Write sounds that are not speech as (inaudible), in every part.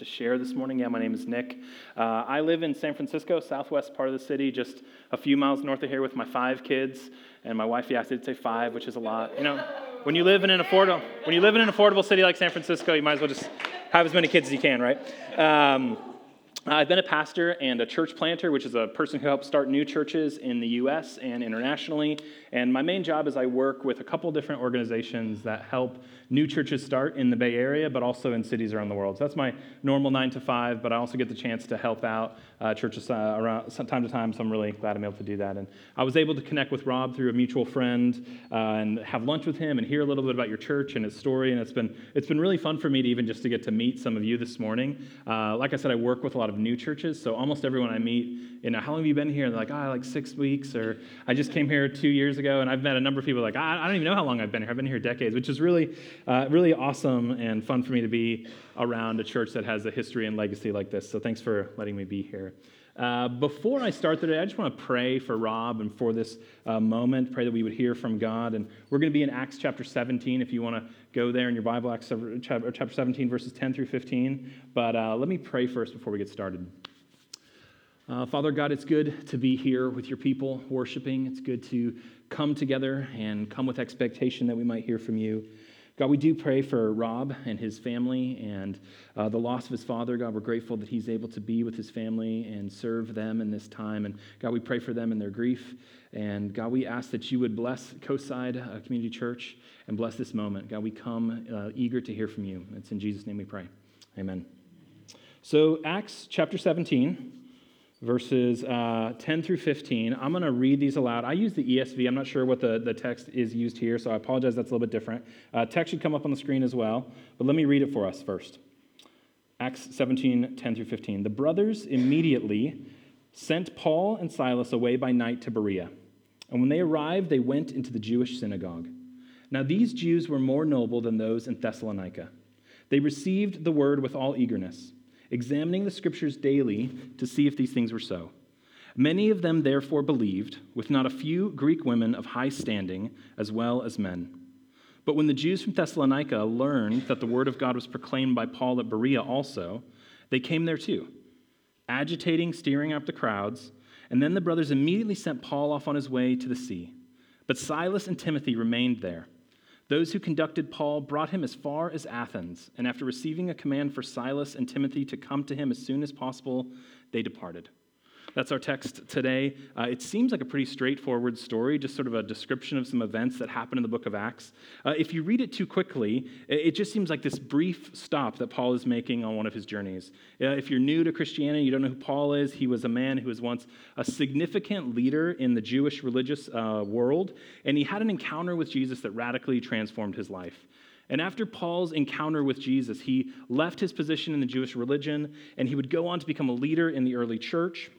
to share this morning. Yeah, my name is Nick. Uh, I live in San Francisco, southwest part of the city, just a few miles north of here with my five kids and my wife. Yeah, I did say five, which is a lot. You know, when you live in an affordable when you live in an affordable city like San Francisco, you might as well just have as many kids as you can, right? Um, I've been a pastor and a church planter, which is a person who helps start new churches in the US and internationally. And my main job is I work with a couple different organizations that help new churches start in the Bay Area, but also in cities around the world. So that's my normal nine to five, but I also get the chance to help out uh, churches uh, around time to time, so I'm really glad I'm able to do that. And I was able to connect with Rob through a mutual friend uh, and have lunch with him and hear a little bit about your church and its story. And it's been, it's been really fun for me to even just to get to meet some of you this morning. Uh, like I said, I work with a lot of new churches, so almost everyone I meet, you know, how long have you been here? And they're like, ah, oh, like six weeks, or I just came here two years ago, and I've met a number of people like, I, I don't even know how long I've been here. I've been here decades, which is really uh, really awesome and fun for me to be around a church that has a history and legacy like this. So thanks for letting me be here. Uh, before I start today, I just want to pray for Rob and for this uh, moment. Pray that we would hear from God. And we're going to be in Acts chapter 17 if you want to go there in your Bible, Acts chapter 17, verses 10 through 15. But uh, let me pray first before we get started. Uh, Father God, it's good to be here with your people worshiping. It's good to come together and come with expectation that we might hear from you. God, we do pray for Rob and his family and uh, the loss of his father. God, we're grateful that he's able to be with his family and serve them in this time. And God, we pray for them in their grief. And God, we ask that you would bless Coastside uh, Community Church and bless this moment. God, we come uh, eager to hear from you. It's in Jesus' name we pray. Amen. So, Acts chapter 17 verses uh, 10 through 15. I'm going to read these aloud. I use the ESV. I'm not sure what the, the text is used here, so I apologize. That's a little bit different. Uh, text should come up on the screen as well, but let me read it for us first. Acts 17, 10 through 15. The brothers immediately sent Paul and Silas away by night to Berea. And when they arrived, they went into the Jewish synagogue. Now, these Jews were more noble than those in Thessalonica. They received the word with all eagerness examining the scriptures daily to see if these things were so. Many of them therefore believed, with not a few Greek women of high standing, as well as men. But when the Jews from Thessalonica learned that the word of God was proclaimed by Paul at Berea also, they came there too, agitating, stirring up the crowds. And then the brothers immediately sent Paul off on his way to the sea. But Silas and Timothy remained there. Those who conducted Paul brought him as far as Athens, and after receiving a command for Silas and Timothy to come to him as soon as possible, they departed. That's our text today. Uh, it seems like a pretty straightforward story, just sort of a description of some events that happen in the book of Acts. Uh, if you read it too quickly, it just seems like this brief stop that Paul is making on one of his journeys. Uh, if you're new to Christianity, you don't know who Paul is, he was a man who was once a significant leader in the Jewish religious uh, world, and he had an encounter with Jesus that radically transformed his life. And after Paul's encounter with Jesus, he left his position in the Jewish religion and he would go on to become a leader in the early church.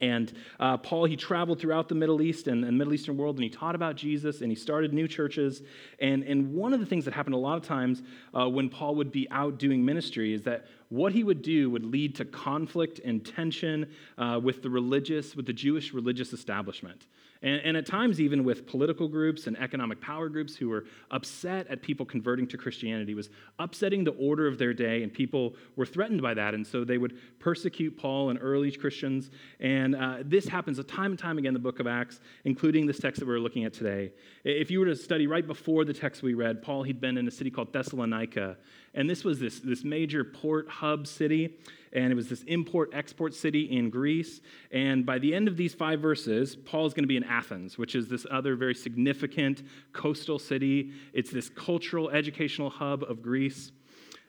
And uh, Paul, he traveled throughout the Middle East and the Middle Eastern world, and he taught about Jesus, and he started new churches. And, and one of the things that happened a lot of times uh, when Paul would be out doing ministry is that what he would do would lead to conflict and tension uh, with the religious, with the Jewish religious establishment. And, and, at times, even with political groups and economic power groups who were upset at people converting to Christianity, was upsetting the order of their day, and people were threatened by that. And so they would persecute Paul and early Christians. And uh, this happens a time and time again in the book of Acts, including this text that we're looking at today. If you were to study right before the text we read, Paul, he'd been in a city called Thessalonica. And this was this, this major port hub city and it was this import export city in Greece. And by the end of these five verses, Paul is going to be in Athens, which is this other very significant coastal city. It's this cultural, educational hub of Greece.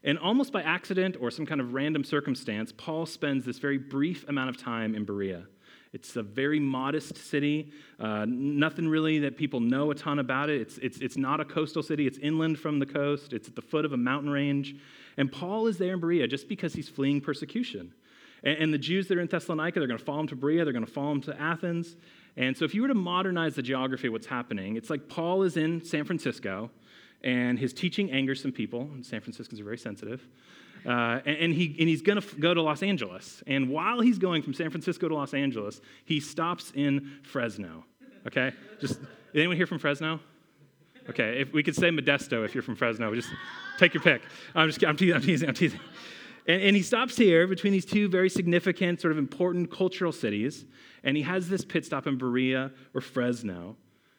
And almost by accident or some kind of random circumstance, Paul spends this very brief amount of time in Berea. It's a very modest city, uh, nothing really that people know a ton about it. It's, it's, it's not a coastal city, it's inland from the coast, it's at the foot of a mountain range. And Paul is there in Berea just because he's fleeing persecution. And, and the Jews that are in Thessalonica, they're going to follow him to Berea, they're going to follow him to Athens. And so if you were to modernize the geography of what's happening, it's like Paul is in San Francisco, and his teaching angers some people. San Franciscans are very sensitive. Uh, and, and, he, and he's going to go to Los Angeles. And while he's going from San Francisco to Los Angeles, he stops in Fresno. Okay? Just anyone here from Fresno? Okay, if we could say Modesto if you're from Fresno, just take your pick. I'm just I'm teasing, I'm teasing, I'm teasing. And, and he stops here between these two very significant, sort of important cultural cities. And he has this pit stop in Berea or Fresno.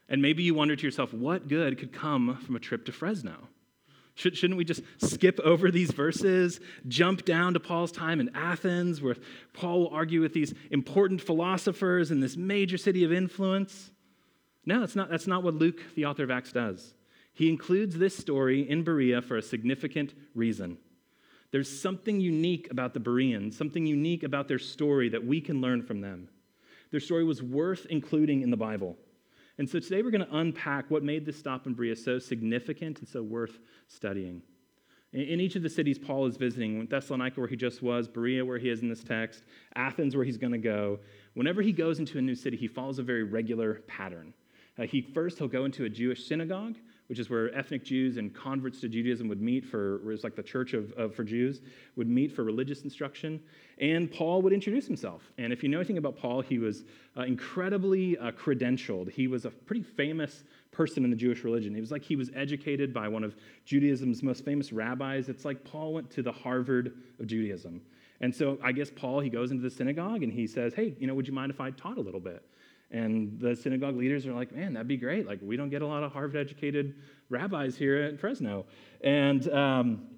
And maybe you wonder to yourself, what good could come from a trip to Fresno? Should, shouldn't we just skip over these verses, jump down to Paul's time in Athens, where Paul will argue with these important philosophers in this major city of influence? No, that's not, that's not what Luke, the author of Acts, does. He includes this story in Berea for a significant reason. There's something unique about the Bereans, something unique about their story that we can learn from them. Their story was worth including in the Bible. And so today we're going to unpack what made this stop in Berea so significant and so worth studying. In each of the cities Paul is visiting, Thessalonica, where he just was, Berea, where he is in this text, Athens, where he's going to go, whenever he goes into a new city, he follows a very regular pattern. Uh, he first he'll go into a Jewish synagogue, which is where ethnic Jews and converts to Judaism would meet for, it was like the church of, of, for Jews, would meet for religious instruction. And Paul would introduce himself. And if you know anything about Paul, he was uh, incredibly uh, credentialed. He was a pretty famous person in the Jewish religion. He was like he was educated by one of Judaism's most famous rabbis. It's like Paul went to the Harvard of Judaism. And so I guess Paul, he goes into the synagogue and he says, Hey, you know, would you mind if I taught a little bit? And the synagogue leaders are like, man, that'd be great. Like, we don't get a lot of Harvard educated rabbis here at Fresno. And, um,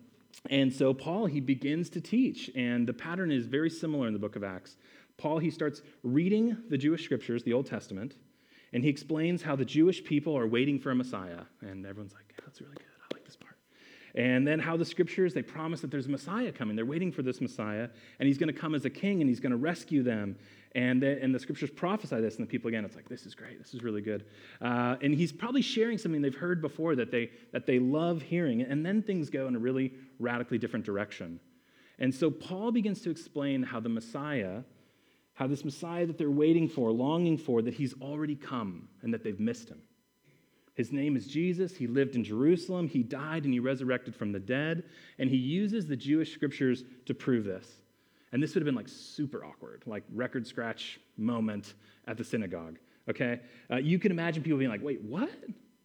and so Paul, he begins to teach. And the pattern is very similar in the book of Acts. Paul, he starts reading the Jewish scriptures, the Old Testament, and he explains how the Jewish people are waiting for a Messiah. And everyone's like, yeah, that's really good. I like this part. And then how the scriptures, they promise that there's a Messiah coming. They're waiting for this Messiah, and he's going to come as a king, and he's going to rescue them. And the, and the scriptures prophesy this, and the people, again, it's like, this is great, this is really good. Uh, and he's probably sharing something they've heard before that they, that they love hearing. And then things go in a really radically different direction. And so Paul begins to explain how the Messiah, how this Messiah that they're waiting for, longing for, that he's already come and that they've missed him. His name is Jesus. He lived in Jerusalem. He died and he resurrected from the dead. And he uses the Jewish scriptures to prove this. And this would have been like super awkward, like record scratch moment at the synagogue. Okay? Uh, you can imagine people being like, wait, what?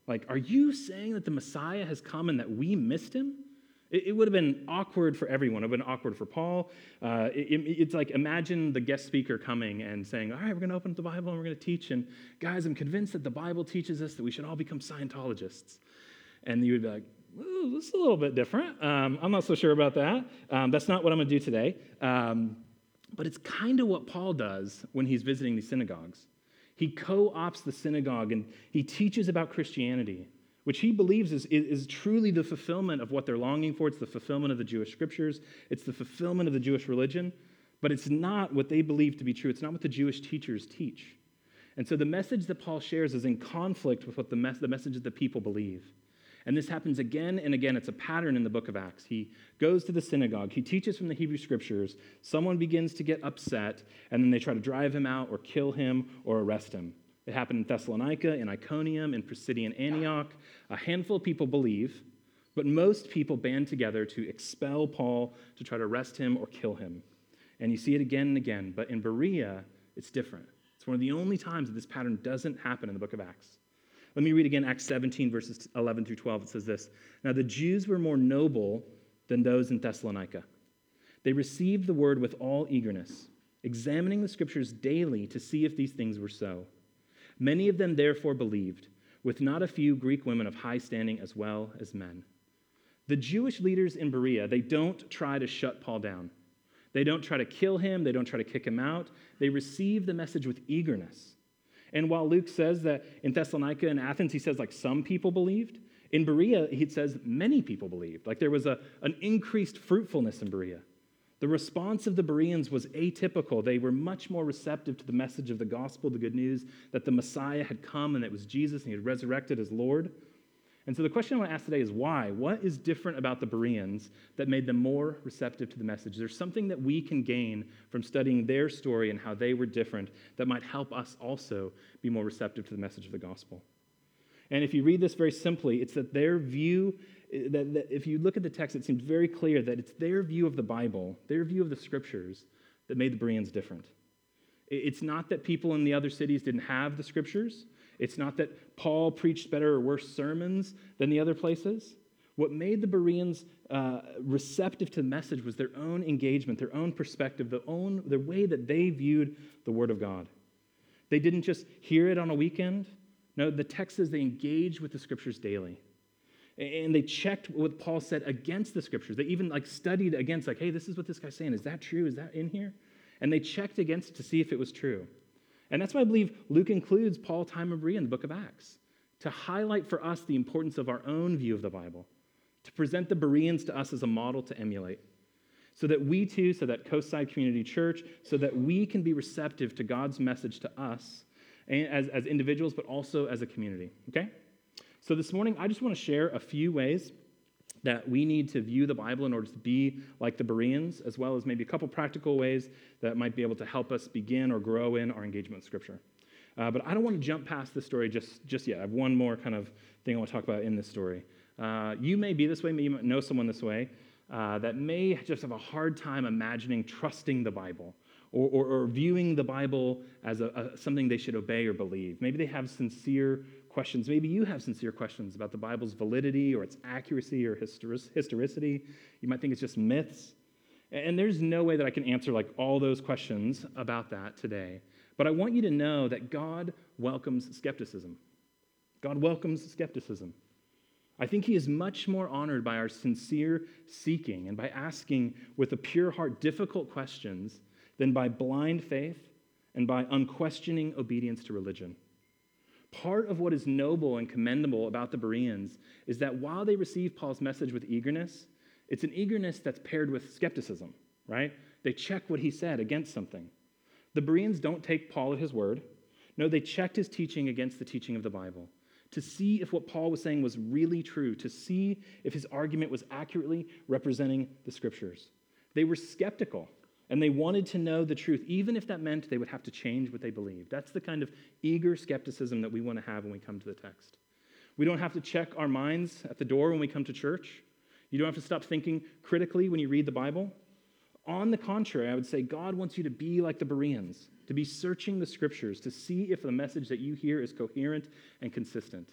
Like, are you saying that the Messiah has come and that we missed him? It, it would have been awkward for everyone. It would have been awkward for Paul. Uh, it, it's like imagine the guest speaker coming and saying, All right, we're going to open up the Bible and we're going to teach. And guys, I'm convinced that the Bible teaches us that we should all become Scientologists. And you would be like, this is a little bit different. Um, I'm not so sure about that. Um, that's not what I'm going to do today. Um, but it's kind of what Paul does when he's visiting these synagogues. He co ops the synagogue and he teaches about Christianity, which he believes is, is truly the fulfillment of what they're longing for. It's the fulfillment of the Jewish scriptures, it's the fulfillment of the Jewish religion, but it's not what they believe to be true. It's not what the Jewish teachers teach. And so the message that Paul shares is in conflict with what the, mes- the message that the people believe. And this happens again and again. It's a pattern in the book of Acts. He goes to the synagogue, he teaches from the Hebrew scriptures. Someone begins to get upset, and then they try to drive him out or kill him or arrest him. It happened in Thessalonica, in Iconium, in Pisidian Antioch. A handful of people believe, but most people band together to expel Paul, to try to arrest him or kill him. And you see it again and again. But in Berea, it's different. It's one of the only times that this pattern doesn't happen in the book of Acts. Let me read again Acts 17, verses 11 through 12. It says this Now the Jews were more noble than those in Thessalonica. They received the word with all eagerness, examining the scriptures daily to see if these things were so. Many of them therefore believed, with not a few Greek women of high standing as well as men. The Jewish leaders in Berea, they don't try to shut Paul down. They don't try to kill him, they don't try to kick him out. They receive the message with eagerness. And while Luke says that in Thessalonica and Athens, he says like some people believed, in Berea, he says many people believed. Like there was a, an increased fruitfulness in Berea. The response of the Bereans was atypical. They were much more receptive to the message of the gospel, the good news that the Messiah had come and it was Jesus and he had resurrected as Lord. And so the question I want to ask today is why? What is different about the Bereans that made them more receptive to the message? There's something that we can gain from studying their story and how they were different that might help us also be more receptive to the message of the gospel. And if you read this very simply, it's that their view, that, that if you look at the text, it seems very clear that it's their view of the Bible, their view of the scriptures, that made the Bereans different. It's not that people in the other cities didn't have the scriptures. It's not that Paul preached better or worse sermons than the other places. What made the Bereans uh, receptive to the message was their own engagement, their own perspective, the, own, the way that they viewed the Word of God. They didn't just hear it on a weekend. No, the text says they engaged with the Scriptures daily. And they checked what Paul said against the Scriptures. They even like studied against, like, hey, this is what this guy's saying. Is that true? Is that in here? And they checked against to see if it was true. And that's why I believe Luke includes Paul time of in the book of Acts to highlight for us the importance of our own view of the Bible, to present the Bereans to us as a model to emulate, so that we too, so that Coastside Community Church, so that we can be receptive to God's message to us as, as individuals, but also as a community. Okay? So this morning, I just want to share a few ways that we need to view the Bible in order to be like the Bereans, as well as maybe a couple practical ways that might be able to help us begin or grow in our engagement with Scripture. Uh, but I don't want to jump past this story just, just yet. I have one more kind of thing I want to talk about in this story. Uh, you may be this way, maybe you know someone this way uh, that may just have a hard time imagining trusting the Bible or, or, or viewing the Bible as a, a, something they should obey or believe. Maybe they have sincere questions. Maybe you have sincere questions about the Bible's validity or its accuracy or historicity. You might think it's just myths. And there's no way that I can answer like all those questions about that today. But I want you to know that God welcomes skepticism. God welcomes skepticism. I think he is much more honored by our sincere seeking and by asking with a pure heart difficult questions than by blind faith and by unquestioning obedience to religion. Part of what is noble and commendable about the Bereans is that while they receive Paul's message with eagerness, it's an eagerness that's paired with skepticism, right? They check what he said against something. The Bereans don't take Paul at his word. No, they checked his teaching against the teaching of the Bible to see if what Paul was saying was really true, to see if his argument was accurately representing the scriptures. They were skeptical and they wanted to know the truth, even if that meant they would have to change what they believed. That's the kind of eager skepticism that we want to have when we come to the text. We don't have to check our minds at the door when we come to church. You don't have to stop thinking critically when you read the Bible. On the contrary, I would say God wants you to be like the Bereans, to be searching the scriptures to see if the message that you hear is coherent and consistent.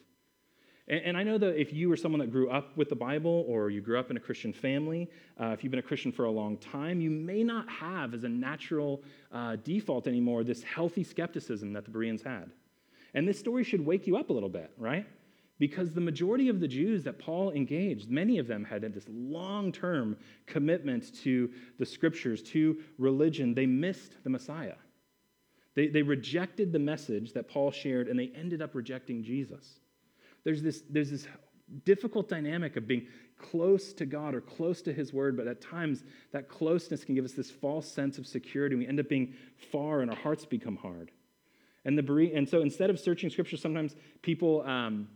And, and I know that if you were someone that grew up with the Bible or you grew up in a Christian family, uh, if you've been a Christian for a long time, you may not have as a natural uh, default anymore this healthy skepticism that the Bereans had. And this story should wake you up a little bit, right? because the majority of the Jews that Paul engaged, many of them had this long term commitment to the scriptures, to religion. They missed the Messiah. They, they rejected the message that Paul shared, and they ended up rejecting Jesus. There's this, there's this difficult dynamic of being close to God or close to His Word, but at times that closeness can give us this false sense of security. We end up being far, and our hearts become hard. And, the, and so instead of searching Scripture, sometimes people. Um,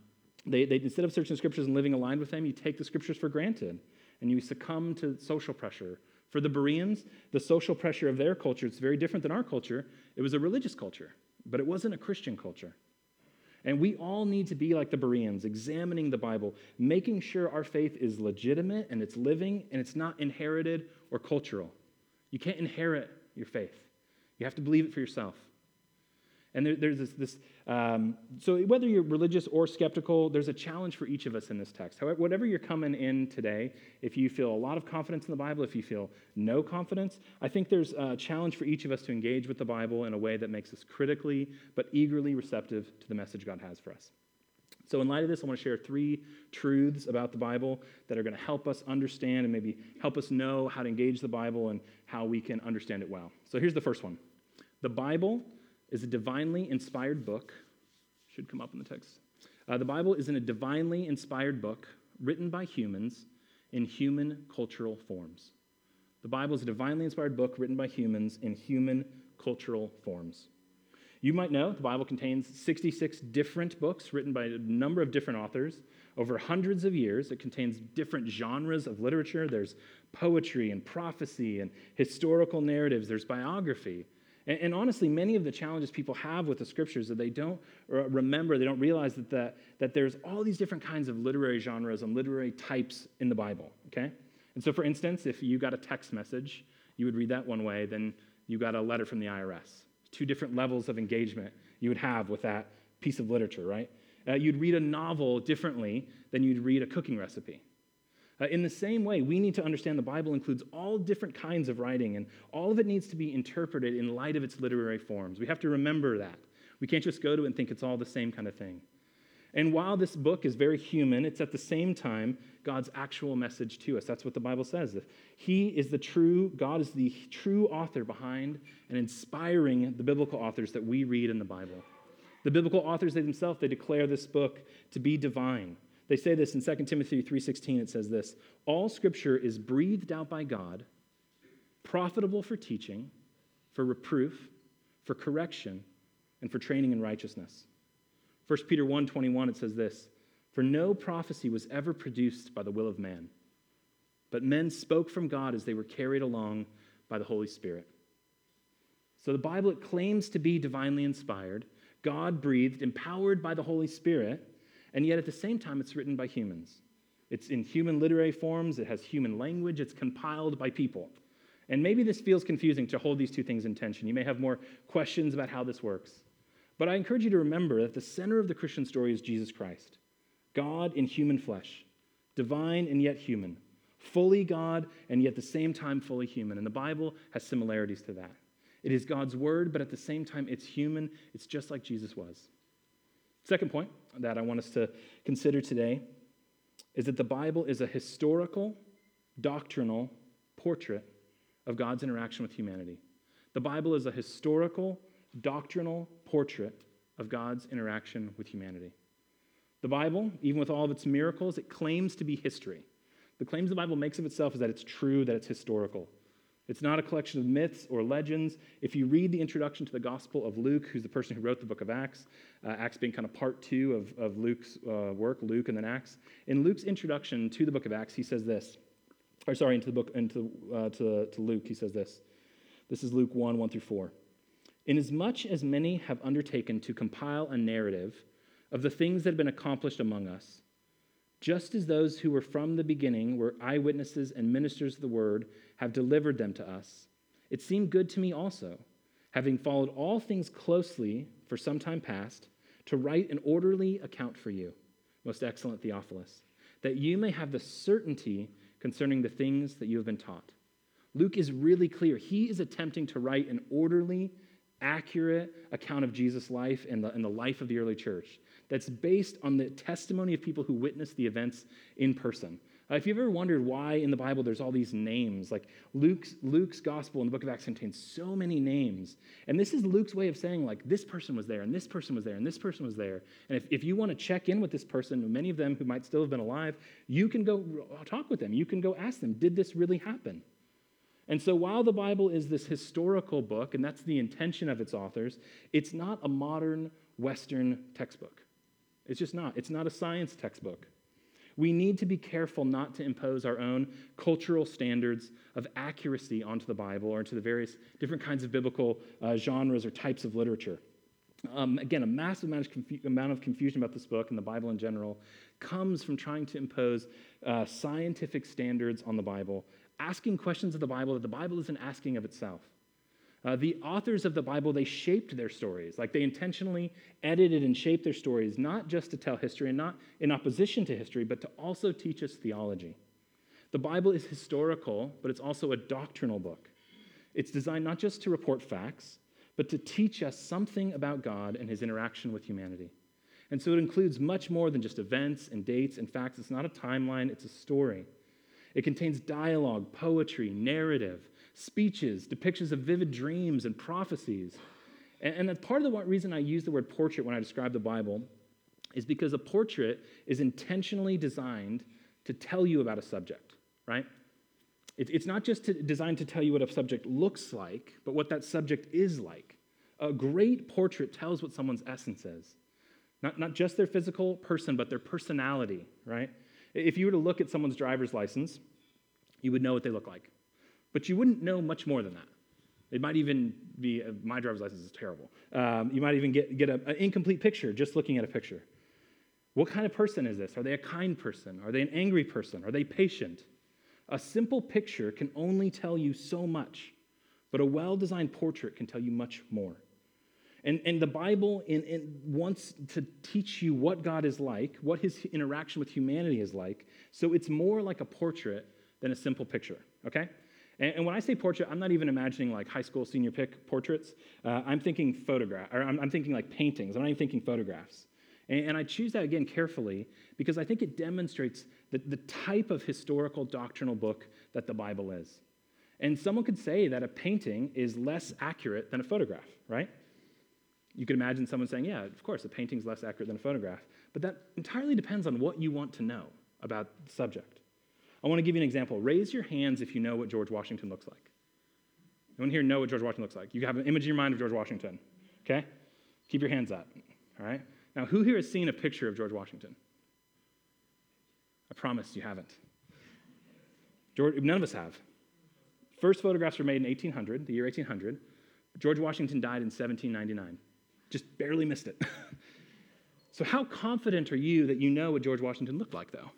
they, they, instead of searching scriptures and living aligned with them, you take the scriptures for granted and you succumb to social pressure. For the Bereans, the social pressure of their culture, it's very different than our culture. It was a religious culture, but it wasn't a Christian culture. And we all need to be like the Bereans, examining the Bible, making sure our faith is legitimate and it's living and it's not inherited or cultural. You can't inherit your faith, you have to believe it for yourself. And there, there's this, this um, so whether you're religious or skeptical, there's a challenge for each of us in this text. However, whatever you're coming in today, if you feel a lot of confidence in the Bible, if you feel no confidence, I think there's a challenge for each of us to engage with the Bible in a way that makes us critically but eagerly receptive to the message God has for us. So, in light of this, I want to share three truths about the Bible that are going to help us understand and maybe help us know how to engage the Bible and how we can understand it well. So, here's the first one The Bible is a divinely inspired book. Should come up in the text. Uh, the Bible is in a divinely inspired book written by humans in human cultural forms. The Bible is a divinely inspired book written by humans in human cultural forms. You might know the Bible contains 66 different books written by a number of different authors over hundreds of years. It contains different genres of literature. There's poetry and prophecy and historical narratives, there's biography, and, and, honestly, many of the challenges people have with the scriptures that they don't remember, they don't realize that, the, that there's all these different kinds of literary genres and literary types in the Bible, okay? And so, for instance, if you got a text message, you would read that one way, then you got a letter from the IRS. Two different levels of engagement you would have with that piece of literature, right? Uh, you'd read a novel differently than you'd read a cooking recipe. Uh, in the same way, we need to understand the Bible includes all different kinds of writing, and all of it needs to be interpreted in light of its literary forms. We have to remember that. We can't just go to it and think it's all the same kind of thing. And while this book is very human, it's at the same time God's actual message to us. That's what the Bible says. He is the true, God is the true author behind and inspiring the biblical authors that we read in the Bible. The biblical authors they themselves, they declare this book to be divine. They say this in 2 Timothy 3:16 it says this, all scripture is breathed out by God, profitable for teaching, for reproof, for correction, and for training in righteousness 1 Peter 1:21 it says this, "For no prophecy was ever produced by the will of man, but men spoke from God as they were carried along by the Holy Spirit." So the Bible claims to be divinely inspired, God breathed, empowered by the Holy Spirit, and yet at the same time it's written by humans. It's in human literary forms, it has human language, it's compiled by people. And maybe this feels confusing to hold these two things in tension. You may have more questions about how this works. But I encourage you to remember that the center of the Christian story is Jesus Christ, God in human flesh, divine and yet human, fully God and yet at the same time fully human. And the Bible has similarities to that. It is God's word, but at the same time, it's human. It's just like Jesus was. Second point that I want us to consider today is that the Bible is a historical, doctrinal portrait of God's interaction with humanity. The Bible is a historical, doctrinal portrait of God's interaction with humanity. The Bible, even with all of its miracles, it claims to be history. The claims the Bible makes of itself is that it's true, that it's historical. It's not a collection of myths or legends. If you read the introduction to the Gospel of Luke, who's the person who wrote the book of Acts, uh, Acts being kind of part two of, of Luke's uh, work, Luke and then Acts, in Luke's introduction to the book of Acts, he says this, or sorry, into the book, into, uh, to, to Luke, he says this. This is Luke 1, 1 through 4. Inasmuch as many have undertaken to compile a narrative of the things that have been accomplished among us, just as those who were from the beginning were eyewitnesses and ministers of the word have delivered them to us, it seemed good to me also, having followed all things closely for some time past, to write an orderly account for you, most excellent Theophilus, that you may have the certainty concerning the things that you have been taught. Luke is really clear. He is attempting to write an orderly accurate account of Jesus' life and the, and the life of the early church that's based on the testimony of people who witnessed the events in person. Uh, if you've ever wondered why in the Bible there's all these names, like Luke's, Luke's gospel in the book of Acts contains so many names. And this is Luke's way of saying, like, this person was there, and this person was there, and this person was there. And if, if you want to check in with this person, many of them who might still have been alive, you can go talk with them. You can go ask them, did this really happen? And so, while the Bible is this historical book, and that's the intention of its authors, it's not a modern Western textbook. It's just not. It's not a science textbook. We need to be careful not to impose our own cultural standards of accuracy onto the Bible or into the various different kinds of biblical uh, genres or types of literature. Um, again, a massive amount of, confu- amount of, confusion about this book and the Bible in general comes from trying to impose uh, scientific standards on the Bible asking questions of the Bible that the Bible isn't asking of itself. Uh, the authors of the Bible, they shaped their stories. Like they intentionally edited and shaped their stories, not just to tell history and not in opposition to history, but to also teach us theology. The Bible is historical, but it's also a doctrinal book. It's designed not just to report facts, but to teach us something about God and his interaction with humanity. And so it includes much more than just events and dates and facts. It's not a timeline, it's a story. It contains dialogue, poetry, narrative, speeches, depictions of vivid dreams and prophecies. And, and part of the reason I use the word portrait when I describe the Bible is because a portrait is intentionally designed to tell you about a subject, right? it's not just to, designed to tell you what a subject looks like, but what that subject is like. A great portrait tells what someone's essence is. Not, not just their physical person, but their personality, right? If you were to look at someone's driver's license, you would know what they look like. But you wouldn't know much more than that. It might even be, uh, my driver's license is terrible. Um, you might even get, get an incomplete picture just looking at a picture. What kind of person is this? Are they a kind person? Are they an angry person? Are they patient? A simple picture can only tell you so much, but a well designed portrait can tell you much more. And, and the Bible in, in wants to teach you what God is like, what his interaction with humanity is like. So it's more like a portrait than a simple picture, okay? And, and when I say portrait, I'm not even imagining like high school senior pick portraits. Uh, I'm thinking photograph, or I'm, I'm, thinking like paintings. I'm not even thinking photographs. And, and I choose that again carefully because I think it demonstrates the, the type of historical doctrinal book that the Bible is. And someone could say that a painting is less accurate than a photograph, right? You could imagine someone saying, yeah, of course, a painting's less accurate than a photograph. But that entirely depends on what you want to know about the subject. I want to give you an example. Raise your hands if you know what George Washington looks like. Anyone here know what George Washington looks like? You have an image in your mind of George Washington, okay? Keep your hands up, all right? Now, who here has seen a picture of George Washington? I promise you haven't. George, none of us have. First photographs were made in 1800, the year 1800. George Washington died in 1799. Just barely missed it. (laughs) so, how confident are you that you know what George Washington looked like, though?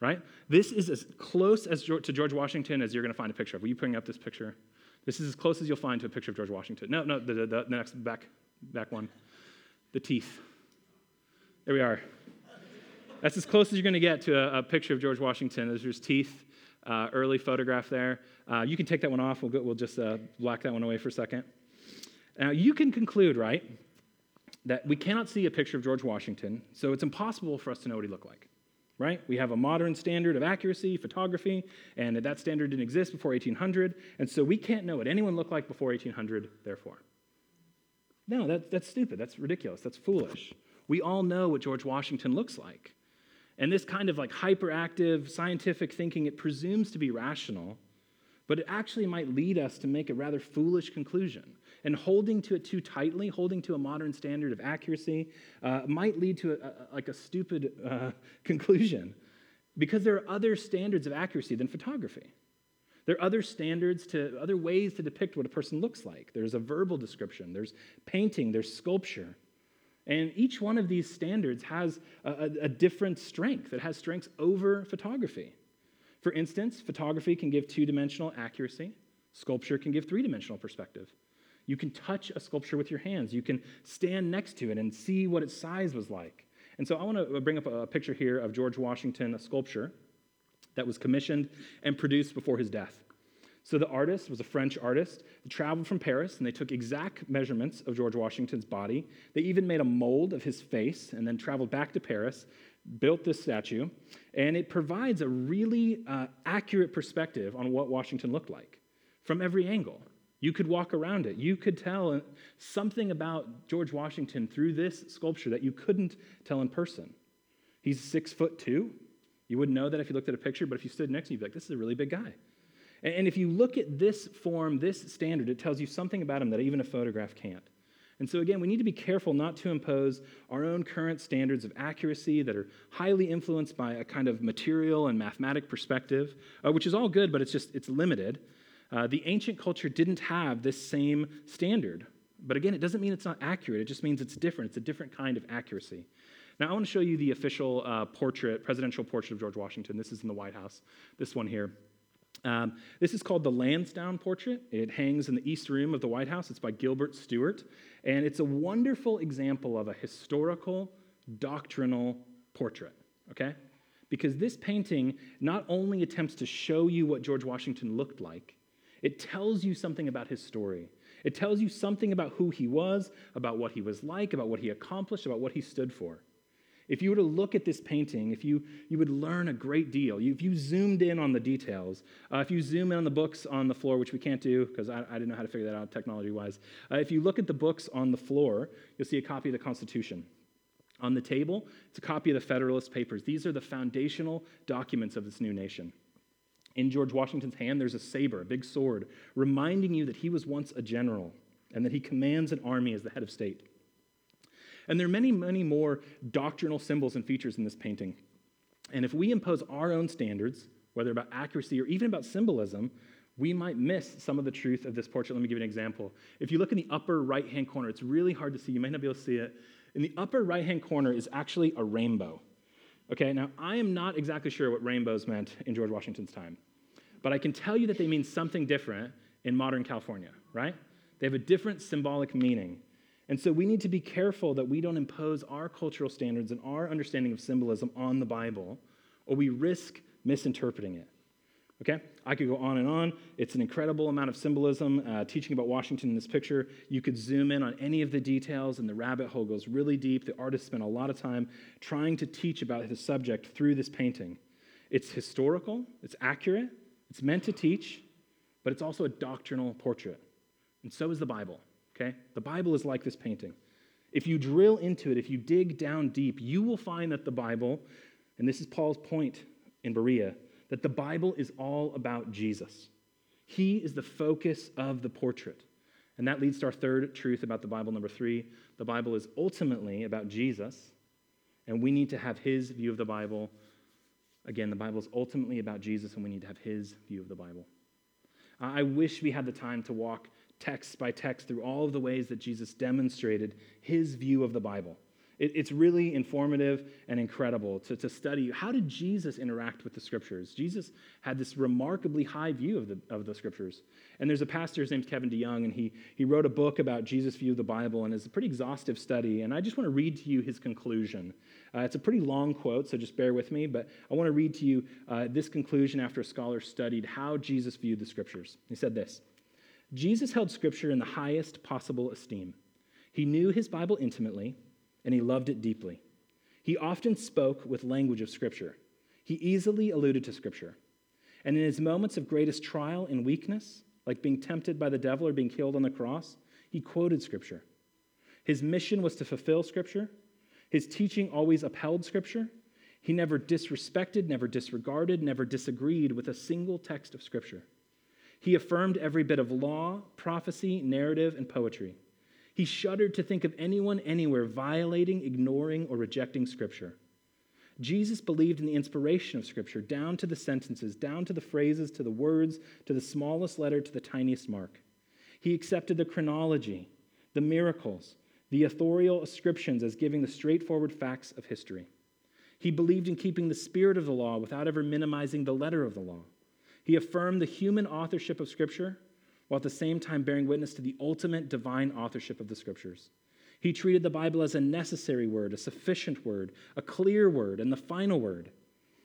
Right? This is as close as to George Washington as you're going to find a picture of. Will you bring up this picture? This is as close as you'll find to a picture of George Washington. No, no, the, the, the next back, back one. The teeth. There we are. That's as close as you're going to get to a, a picture of George Washington. There's his teeth, uh, early photograph there. Uh, you can take that one off. We'll, go, we'll just uh, black that one away for a second. Now, you can conclude, right, that we cannot see a picture of George Washington, so it's impossible for us to know what he looked like, right? We have a modern standard of accuracy, photography, and that standard didn't exist before 1800, and so we can't know what anyone looked like before 1800, therefore. No, that, that's stupid. That's ridiculous. That's foolish. We all know what George Washington looks like. And this kind of like hyperactive scientific thinking, it presumes to be rational, but it actually might lead us to make a rather foolish conclusion. And holding to it too tightly, holding to a modern standard of accuracy, uh, might lead to a, a, like a stupid uh, (laughs) conclusion because there are other standards of accuracy than photography. There are other standards to other ways to depict what a person looks like. There's a verbal description, there's painting, there's sculpture. And each one of these standards has a, a, different strength. It has strengths over photography. For instance, photography can give two dimensional accuracy, sculpture can give three dimensional perspective. You can touch a sculpture with your hands, you can stand next to it and see what its size was like. And so I want to bring up a picture here of George Washington, a sculpture that was commissioned and produced before his death. So the artist was a French artist. They traveled from Paris and they took exact measurements of George Washington's body. They even made a mold of his face and then traveled back to Paris, built this statue, and it provides a really uh, accurate perspective on what Washington looked like from every angle. You could walk around it. You could tell something about George Washington through this sculpture that you couldn't tell in person. He's six foot two. You wouldn't know that if you looked at a picture, but if you stood next to him, you'd be like, this is a really big guy. And if you look at this form, this standard, it tells you something about him that even a photograph can't. And so, again, we need to be careful not to impose our own current standards of accuracy that are highly influenced by a kind of material and mathematic perspective, uh, which is all good, but it's just it's limited. Uh, the ancient culture didn't have this same standard. But again, it doesn't mean it's not accurate, it just means it's different. It's a different kind of accuracy. Now, I want to show you the official uh, portrait, presidential portrait of George Washington. This is in the White House, this one here. Um, this is called the Lansdowne Portrait. It hangs in the East Room of the White House. It's by Gilbert Stuart. And it's a wonderful example of a historical, doctrinal portrait, okay? Because this painting not only attempts to show you what George Washington looked like, it tells you something about his story. It tells you something about who he was, about what he was like, about what he accomplished, about what he stood for. If you were to look at this painting, if you, you would learn a great deal. If you zoomed in on the details, uh, if you zoom in on the books on the floor, which we can't do because I, I, didn't know how to figure that out technology wise, uh, if you look at the books on the floor, you'll see a copy of the Constitution. On the table, it's a copy of the Federalist Papers. These are the foundational documents of this new nation. In George Washington's hand, there's a saber, a big sword, reminding you that he was once a general and that he commands an army as the head of state. And there are many, many more doctrinal symbols and features in this painting. And if we impose our own standards, whether about accuracy or even about symbolism, we might miss some of the truth of this portrait. Let me give you an example. If you look in the upper right hand corner, it's really hard to see. You might not be able to see it. In the upper right hand corner is actually a rainbow. Okay, now I am not exactly sure what rainbows meant in George Washington's time, but I can tell you that they mean something different in modern California, right? They have a different symbolic meaning. And so we need to be careful that we don't impose our cultural standards and our understanding of symbolism on the Bible, or we risk misinterpreting it. Okay? I could go on and on. It's an incredible amount of symbolism. Uh, teaching about Washington in this picture, you could zoom in on any of the details, and the rabbit hole goes really deep. The artist spent a lot of time trying to teach about his subject through this painting. It's historical, it's accurate, it's meant to teach, but it's also a doctrinal portrait. And so is the Bible, okay? The Bible is like this painting. If you drill into it, if you dig down deep, you will find that the Bible, and this is Paul's point in Berea, that the Bible is all about Jesus. He is the focus of the portrait. And that leads to our third truth about the Bible, number three. The Bible is ultimately about Jesus, and we need to have his view of the Bible. Again, the Bible is ultimately about Jesus, and we need to have his view of the Bible. I wish we had the time to walk text by text through all of the ways that Jesus demonstrated his view of the Bible. It, it's really informative and incredible to, to study how did Jesus interact with the scriptures. Jesus had this remarkably high view of the, of the scriptures. And there's a pastor, his name's Kevin DeYoung, and he, he wrote a book about Jesus' view of the Bible, and it's a pretty exhaustive study. And I just want to read to you his conclusion. Uh, it's a pretty long quote, so just bear with me, but I want to read to you uh, this conclusion after a scholar studied how Jesus viewed the scriptures. He said this Jesus held scripture in the highest possible esteem. He knew his Bible intimately and he loved it deeply. He often spoke with language of Scripture. He easily alluded to Scripture. And in his moments of greatest trial and weakness, like being tempted by the devil or being killed on the cross, he quoted Scripture. His mission was to fulfill Scripture. His teaching always upheld Scripture. He never disrespected, never disregarded, never disagreed with a single text of Scripture. He affirmed every bit of law, prophecy, narrative, and poetry. He shuddered to think of anyone anywhere violating, ignoring, or rejecting Scripture. Jesus believed in the inspiration of Scripture, down to the sentences, down to the phrases, to the words, to the smallest letter, to the tiniest mark. He accepted the chronology, the miracles, the authorial ascriptions as giving the straightforward facts of history. He believed in keeping the spirit of the law without ever minimizing the letter of the law. He affirmed the human authorship of Scripture while at the same time bearing witness to the ultimate divine authorship of the scriptures. He treated the Bible as a necessary word, a sufficient word, a clear word, and the final word.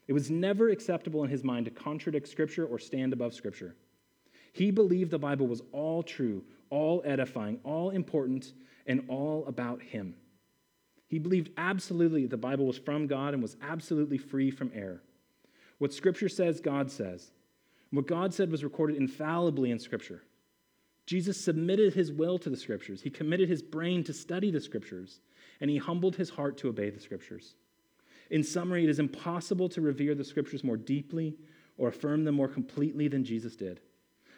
It was never acceptable in his mind to contradict Scripture or stand above Scripture. He believed the Bible was all true, all edifying, all important, and all about him. He believed absolutely that the Bible was from God and was absolutely free from error. What Scripture says, God says. What God said was recorded infallibly in Scripture. Jesus submitted his will to the scriptures. He committed his brain to study the scriptures, and he humbled his heart to obey the scriptures. In summary, it is impossible to revere the scriptures more deeply or affirm them more completely than Jesus did.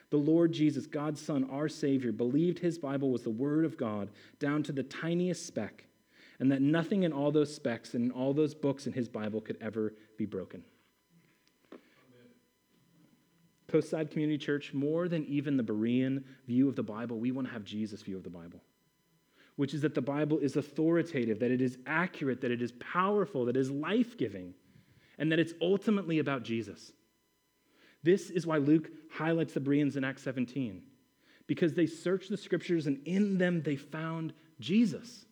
The Lord Jesus, God's Son, our Savior, believed his Bible was the Word of God down to the tiniest speck, and that nothing in all those specks and in all those books in his Bible could ever be broken. Coastside Community Church, more than even the Berean view of the Bible, we want to have Jesus' view of the Bible, which is that the Bible is authoritative, that it is accurate, that it is powerful, that it is life giving, and that it's ultimately about Jesus. This is why Luke highlights the Bereans in Acts 17, because they searched the scriptures and in them they found Jesus.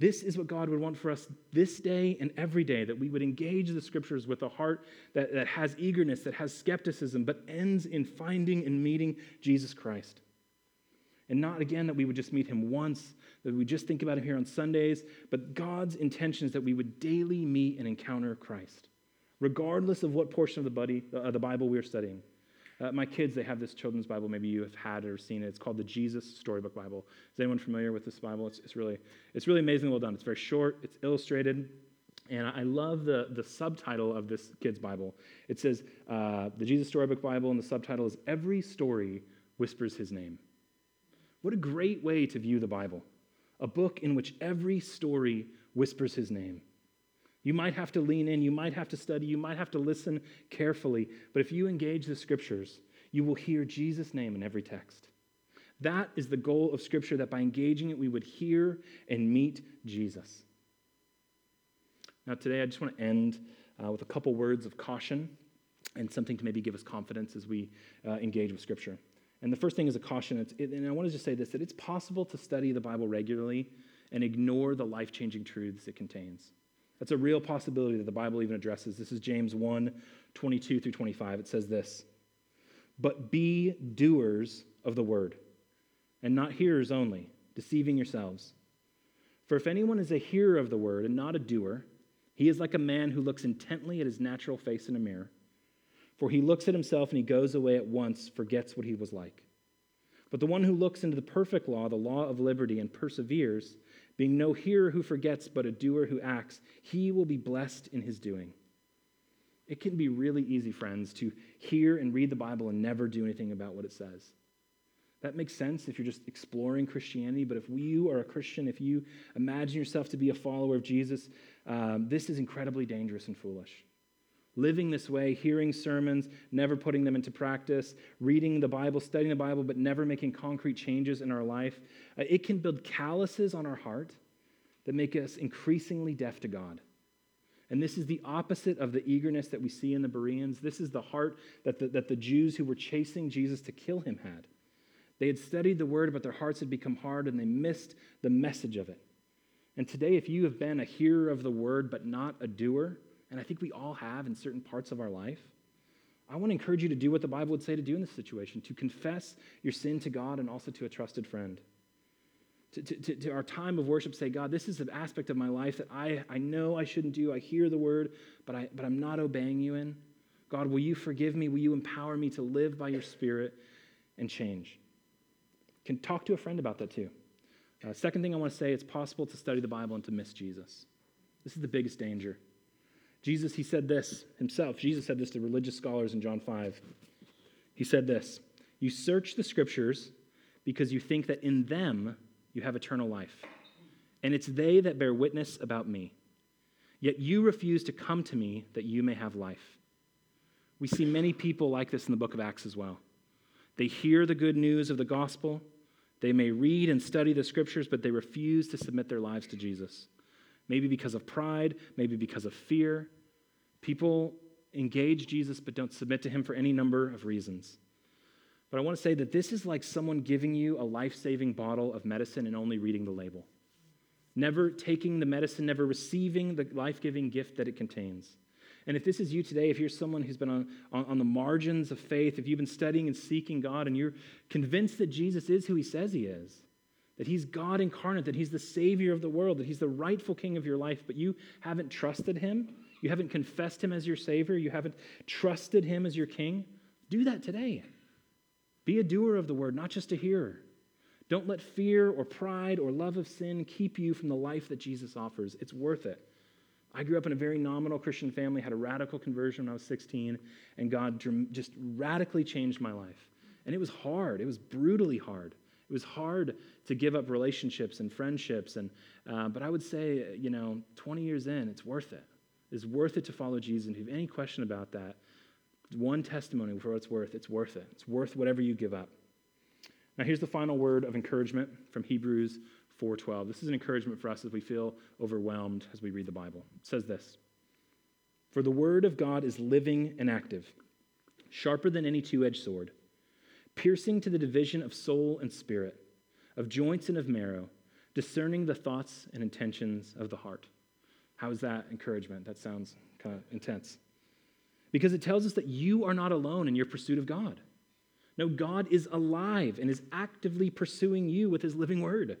This is what God would want for us this day and every day that we would engage the scriptures with a heart that, that has eagerness, that has skepticism, but ends in finding and meeting Jesus Christ. And not again that we would just meet him once, that we just think about him here on Sundays, but God's intention is that we would daily meet and encounter Christ, regardless of what portion of the, buddy, uh, the Bible we are studying. Uh, my kids, they have this children's Bible. Maybe you have had it or seen it. It's called the Jesus Storybook Bible. Is anyone familiar with this Bible? It's, it's, really, it's really amazingly well done. It's very short, it's illustrated. And I love the, the subtitle of this kid's Bible. It says, uh, the Jesus Storybook Bible, and the subtitle is Every Story Whispers His Name. What a great way to view the Bible. A book in which every story whispers His name. You might have to lean in, you might have to study, you might have to listen carefully, but if you engage the scriptures, you will hear Jesus' name in every text. That is the goal of Scripture, that by engaging it, we would hear and meet Jesus. Now, today, I just want to end uh, with a couple words of caution and something to maybe give us confidence as we uh, engage with Scripture. And the first thing is a caution. It, and I want to just say this that it's possible to study the Bible regularly and ignore the life changing truths it contains. That's a real possibility that the Bible even addresses. This is James 1 22 through 25. It says this But be doers of the word, and not hearers only, deceiving yourselves. For if anyone is a hearer of the word and not a doer, he is like a man who looks intently at his natural face in a mirror. For he looks at himself and he goes away at once, forgets what he was like. But the one who looks into the perfect law, the law of liberty, and perseveres, being no hearer who forgets, but a doer who acts, he will be blessed in his doing. It can be really easy, friends, to hear and read the Bible and never do anything about what it says. That makes sense if you're just exploring Christianity, but if you are a Christian, if you imagine yourself to be a follower of Jesus, um, this is incredibly dangerous and foolish living this way, hearing sermons, never putting them into practice, reading the Bible, studying the Bible, but never making concrete changes in our life, uh, it can build calluses on our heart that make us increasingly deaf to God. And this is the opposite of the eagerness that we see in the Bereans. This is the heart that the, that the Jews who were chasing Jesus to kill him had. They had studied the word, but their hearts had become hard and they missed the message of it. And today, if you have been a hearer of the word but not a doer, and I think we all have in certain parts of our life. I want to encourage you to do what the Bible would say to do in this situation to confess your sin to God and also to a trusted friend. To, to, to, our time of worship, say, God, this is an aspect of my life that I, I know I shouldn't do. I hear the word, but, I, but I'm not obeying you in. God, will you forgive me? Will you empower me to live by your spirit and change? Can talk to a friend about that too. Uh, second thing I want to say it's possible to study the Bible and to miss Jesus. This is the biggest danger. Jesus, he said this himself. Jesus said this to religious scholars in John 5. He said this You search the scriptures because you think that in them you have eternal life, and it's they that bear witness about me. Yet you refuse to come to me that you may have life. We see many people like this in the book of Acts as well. They hear the good news of the gospel. They may read and study the scriptures, but they refuse to submit their lives to Jesus maybe because of pride, maybe because of fear. People engage Jesus but don't submit to him for any number of reasons. But I want to say that this is like someone giving you a life saving bottle of medicine and only reading the label. Never taking the medicine, never receiving the life giving gift that it contains. And if this is you today, if you're someone who's been on, on, on, the margins of faith, if you've been studying and seeking God and you're convinced that Jesus is who he says he is, that he's God incarnate, that he's the Savior of the world, that he's the rightful King of your life, but you haven't trusted him, you haven't confessed him as your Savior, you haven't trusted him as your King, do that today. Be a doer of the word, not just a hearer. Don't let fear or pride or love of sin keep you from the life that Jesus offers. It's worth it. I grew up in a very nominal Christian family, had a radical conversion when I was 16, and God just radically changed my life. And it was hard, it was brutally hard. It was hard to give up relationships and friendships. And, uh, but I would say, you know, 20 years in, it's worth it. It's worth it to follow Jesus. And if you have any question about that, one testimony for what it's worth, it's worth it. It's worth whatever you give up. Now here's the final word of encouragement from Hebrews 4:12. This is an encouragement for us as we feel overwhelmed as we read the Bible. It says this: For the word of God is living and active, sharper than any two-edged sword piercing to the division of soul and spirit, of joints and of marrow, discerning the thoughts and intentions of the heart. How is that encouragement? That sounds kind of intense. Because it tells us that you are not alone in your pursuit of God. No, God is alive and is actively pursuing you with his living word.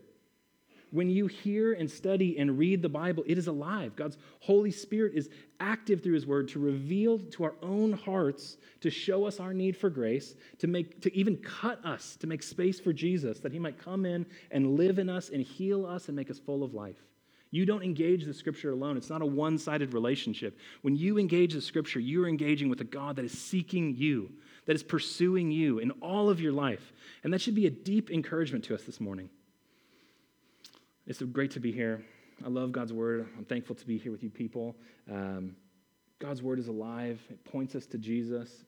When you hear and study and read the Bible, it is alive. God's Holy Spirit is active through His Word to reveal to our own hearts, to show us our need for grace, to, make, to even cut us, to make space for Jesus, that He might come in and live in us and heal us and make us full of life. You don't engage the Scripture alone. It's not a one sided relationship. When you engage the Scripture, you're engaging with a God that is seeking you, that is pursuing you in all of your life. And that should be a deep encouragement to us this morning. It's great to be here. I love God's word. I'm thankful to be here with you people. Um, God's word is alive, it points us to Jesus.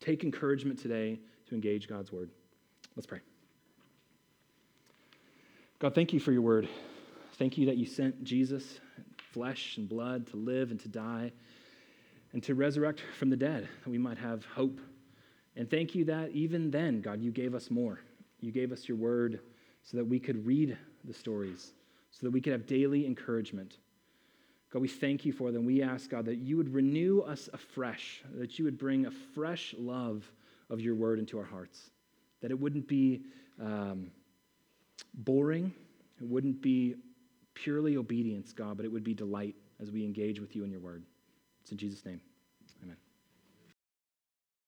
Take encouragement today to engage God's word. Let's pray. God, thank you for your word. Thank you that you sent Jesus, flesh and blood, to live and to die and to resurrect from the dead, that we might have hope And thank you that even then, God, you gave us more. You gave us your word so that we could read the stories, so that we could have daily encouragement. God, we thank you for them. We ask, God, that you would renew us afresh, that you would bring a fresh love of your word into our hearts, that it wouldn't be um, boring, it wouldn't be purely obedience, God, but it would be delight as we engage with you in your word. It's in Jesus' name.